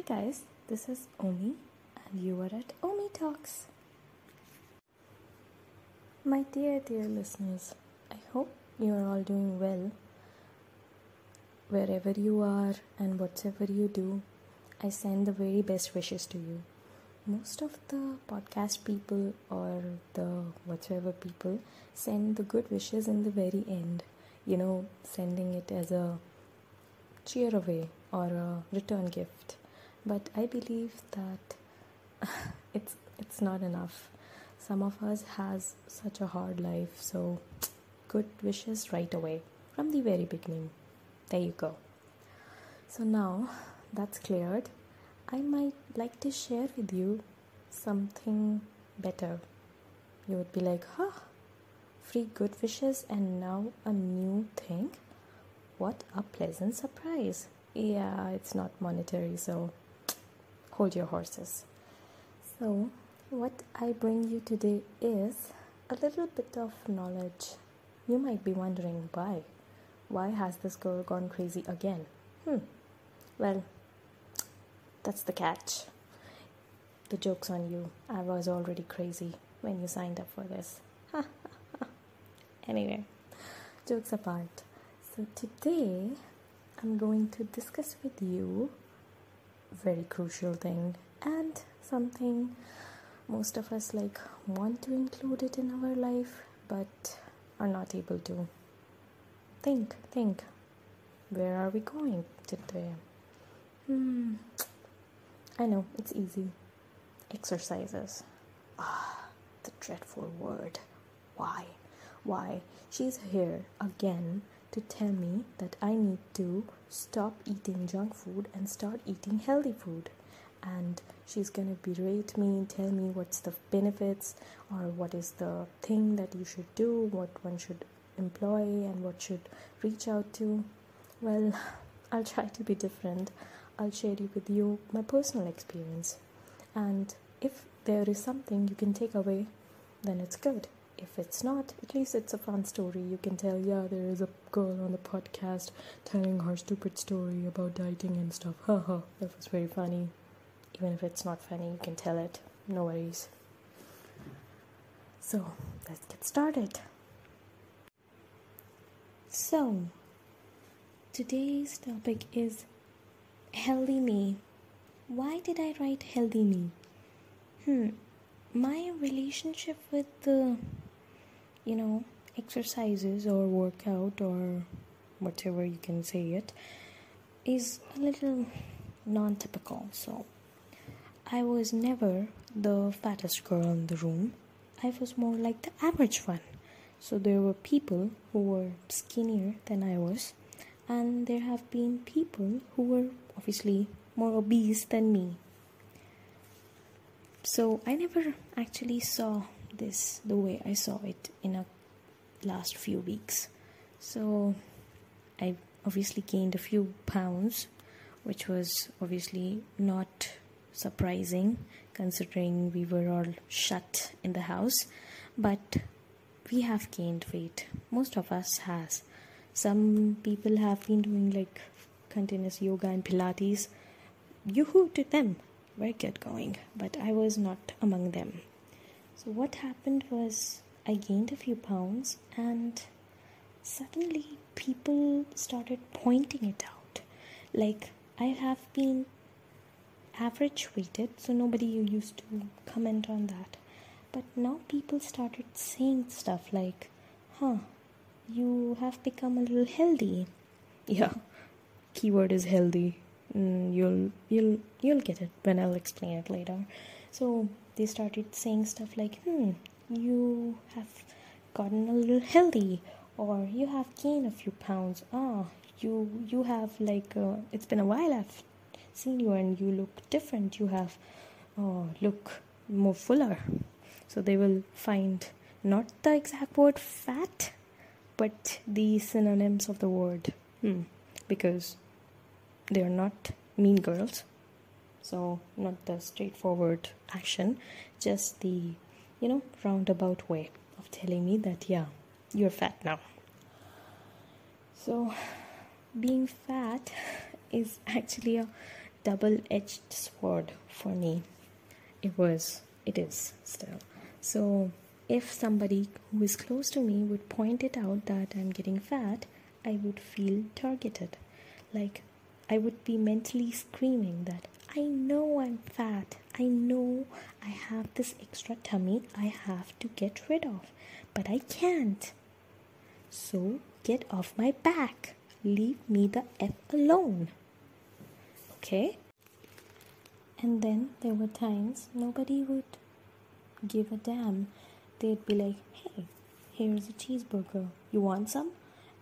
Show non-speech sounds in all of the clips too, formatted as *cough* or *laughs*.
Hi, guys, this is Omi, and you are at Omi Talks. My dear, dear listeners, I hope you are all doing well. Wherever you are and whatever you do, I send the very best wishes to you. Most of the podcast people or the whatever people send the good wishes in the very end, you know, sending it as a cheer away or a return gift but i believe that *laughs* it's it's not enough. Some of us has such a hard life so good wishes right away from the very beginning. There you go. So now that's cleared. I might like to share with you something better. You would be like huh free good wishes and now a new thing? What a pleasant surprise. Yeah it's not monetary so hold your horses. So, what I bring you today is a little bit of knowledge. You might be wondering why. Why has this girl gone crazy again? Hmm. Well, that's the catch. The joke's on you. I was already crazy when you signed up for this. *laughs* anyway, jokes apart. So, today I'm going to discuss with you very crucial thing and something most of us like want to include it in our life but are not able to. Think think. Where are we going today? Hmm. I know it's easy. Exercises. Ah the dreadful word. Why? Why? She's here again to tell me that I need to stop eating junk food and start eating healthy food. And she's gonna berate me, and tell me what's the benefits or what is the thing that you should do, what one should employ, and what should reach out to. Well, *laughs* I'll try to be different. I'll share with you my personal experience. And if there is something you can take away, then it's good if it's not, at least it's a fun story. You can tell, yeah, there is a girl on the podcast telling her stupid story about dieting and stuff. Haha, that was very funny. Even if it's not funny, you can tell it. No worries. So, let's get started. So, today's topic is healthy me. Why did I write healthy me? Hmm, my relationship with the you know exercises or workout or whatever you can say it is a little non-typical. So i was never the fattest girl in the room. I was more like the average one. So there were people who were skinnier than i was and there have been people who were obviously more obese than me. So i never actually saw this the way I saw it in a last few weeks. So I obviously gained a few pounds, which was obviously not surprising considering we were all shut in the house, but we have gained weight. Most of us has. Some people have been doing like continuous yoga and pilates. Yoo-hoo to them. Very good going, but I was not among them. So, what happened was I gained a few pounds, and suddenly people started pointing it out. Like, I have been average weighted, so nobody used to comment on that. But now people started saying stuff like, huh, you have become a little healthy. *laughs* Yeah, keyword is healthy. Mm, you'll you'll you'll get it when I'll explain it later. So they started saying stuff like, hmm, you have gotten a little healthy, or you have gained a few pounds. Ah, you you have like uh, it's been a while I've seen you and you look different. You have oh look more fuller. So they will find not the exact word fat, but the synonyms of the word. Hmm. Because they are not mean girls so not the straightforward action just the you know roundabout way of telling me that yeah you're fat now so being fat *laughs* is actually a double edged sword for me. It was, it is still. So, if somebody who is close to me would point it out that I'm getting fat, I would feel targeted. Like, I would be mentally screaming that I know I'm fat. I know I have this extra tummy I have to get rid of, but I can't. So get off my back. Leave me the F alone. Okay? And then there were times nobody would give a damn. They'd be like, hey, here's a cheeseburger. You want some?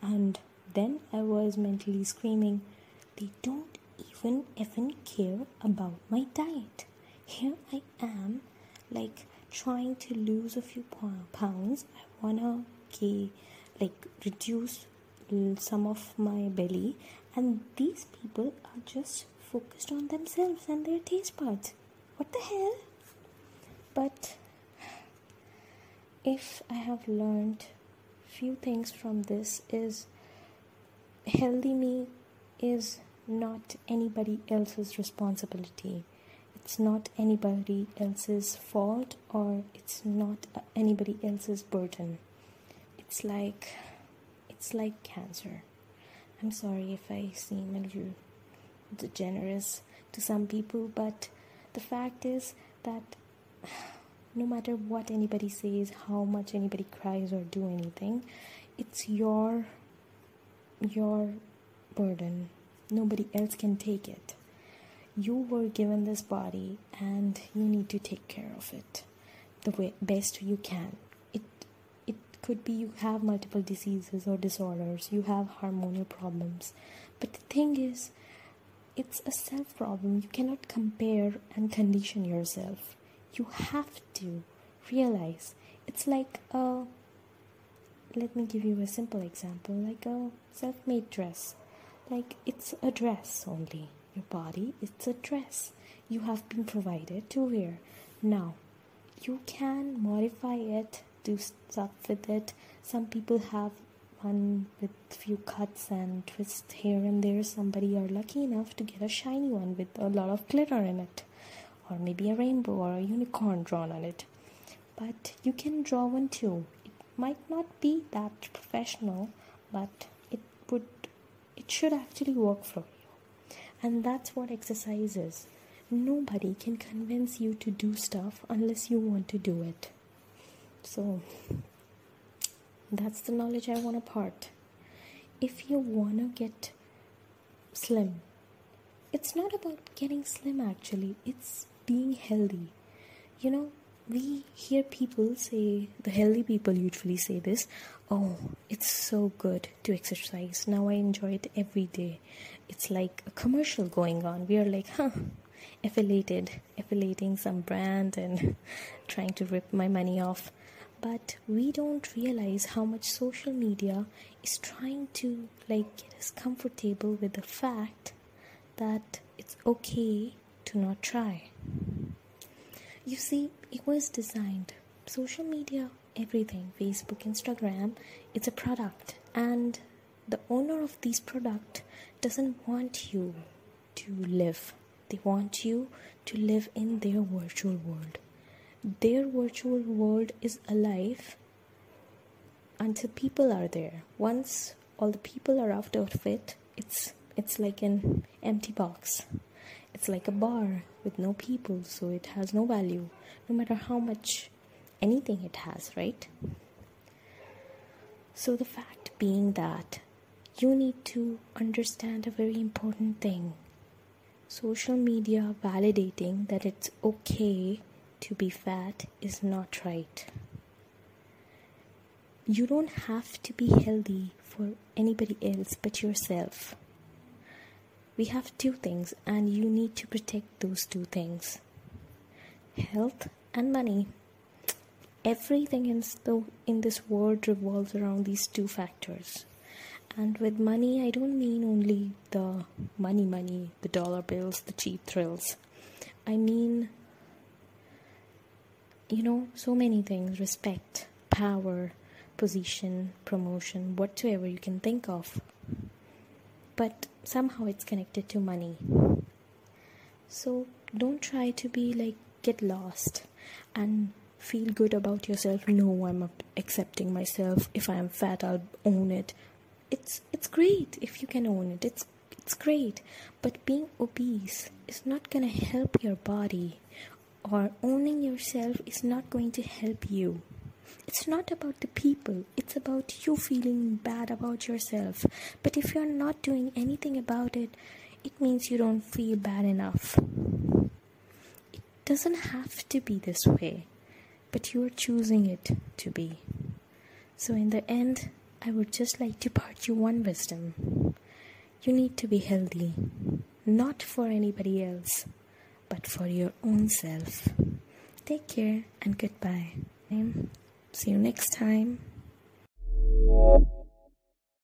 And then I was mentally screaming, they don't even even care about my diet. Here I am, like trying to lose a few pounds. I wanna get, like reduce some of my belly, and these people are just focused on themselves and their taste buds. What the hell? But if I have learned few things from this is healthy me is not anybody else's responsibility. It's not anybody else's fault or it's not anybody else's burden. It's like it's like cancer. I'm sorry if I seem a little generous to some people, but the fact is that no matter what anybody says, how much anybody cries or do anything, it's your your burden Nobody else can take it. You were given this body and you need to take care of it the way best you can. It it could be you have multiple diseases or disorders, you have hormonal problems. But the thing is it's a self problem. You cannot compare and condition yourself. You have to realize it's like a let me give you a simple example like a self made dress like it's a dress only. Your body it's a dress you have been provided to wear. Now you can modify it do stuff with it. Some people have one with few cuts and twists here and there. Somebody are lucky enough to get a shiny one with a lot of glitter in it or maybe a rainbow or a unicorn drawn on it. But you can draw one too. It might not be that professional but it would should actually work for you. And that's what exercise is. Nobody can convince you to do stuff unless you want to do it. So, that's the knowledge I want to part. If you want to get slim, it's not about getting slim actually, it's being healthy. You know, we hear people say, the healthy people usually say this, oh, it's so good to exercise. Now I enjoy it every day. It's like a commercial going on. We are like, huh, affiliated, affiliating some brand and *laughs* trying to rip my money off. But we don't realize how much social media is trying to like get us comfortable with the fact that it's okay to not try. You see, it was designed. Social media, everything, Facebook, Instagram, it's a product. And the owner of this product doesn't want you to live. They want you to live in their virtual world. Their virtual world is alive until people are there. Once all the people are out of it, it's it's like an empty box. It's like a bar with no people, so it has no value, no matter how much anything it has, right? So, the fact being that you need to understand a very important thing social media validating that it's okay to be fat is not right. You don't have to be healthy for anybody else but yourself we have two things and you need to protect those two things. Health and money. Everything in, the, in this world revolves around these two factors. And with money i don't mean only the money money the dollar bills the cheap thrills. I mean you know so many things. Respect power position promotion whatever you can think of but somehow it's connected to money. So don't try to be like get lost and feel good about yourself. No, I'm accepting myself. If I am fat, I'll own it. It's it's great if you can own it. It's it's great. But being obese is not gonna help your body or owning yourself is not going to help you. It's not about the people, it's about you feeling bad about yourself. But if you're not doing anything about it, it means you don't feel bad enough. It doesn't have to be this way, but you're choosing it to be. So, in the end, I would just like to part you one wisdom. You need to be healthy, not for anybody else but for your own self. Take care and goodbye. See you next time.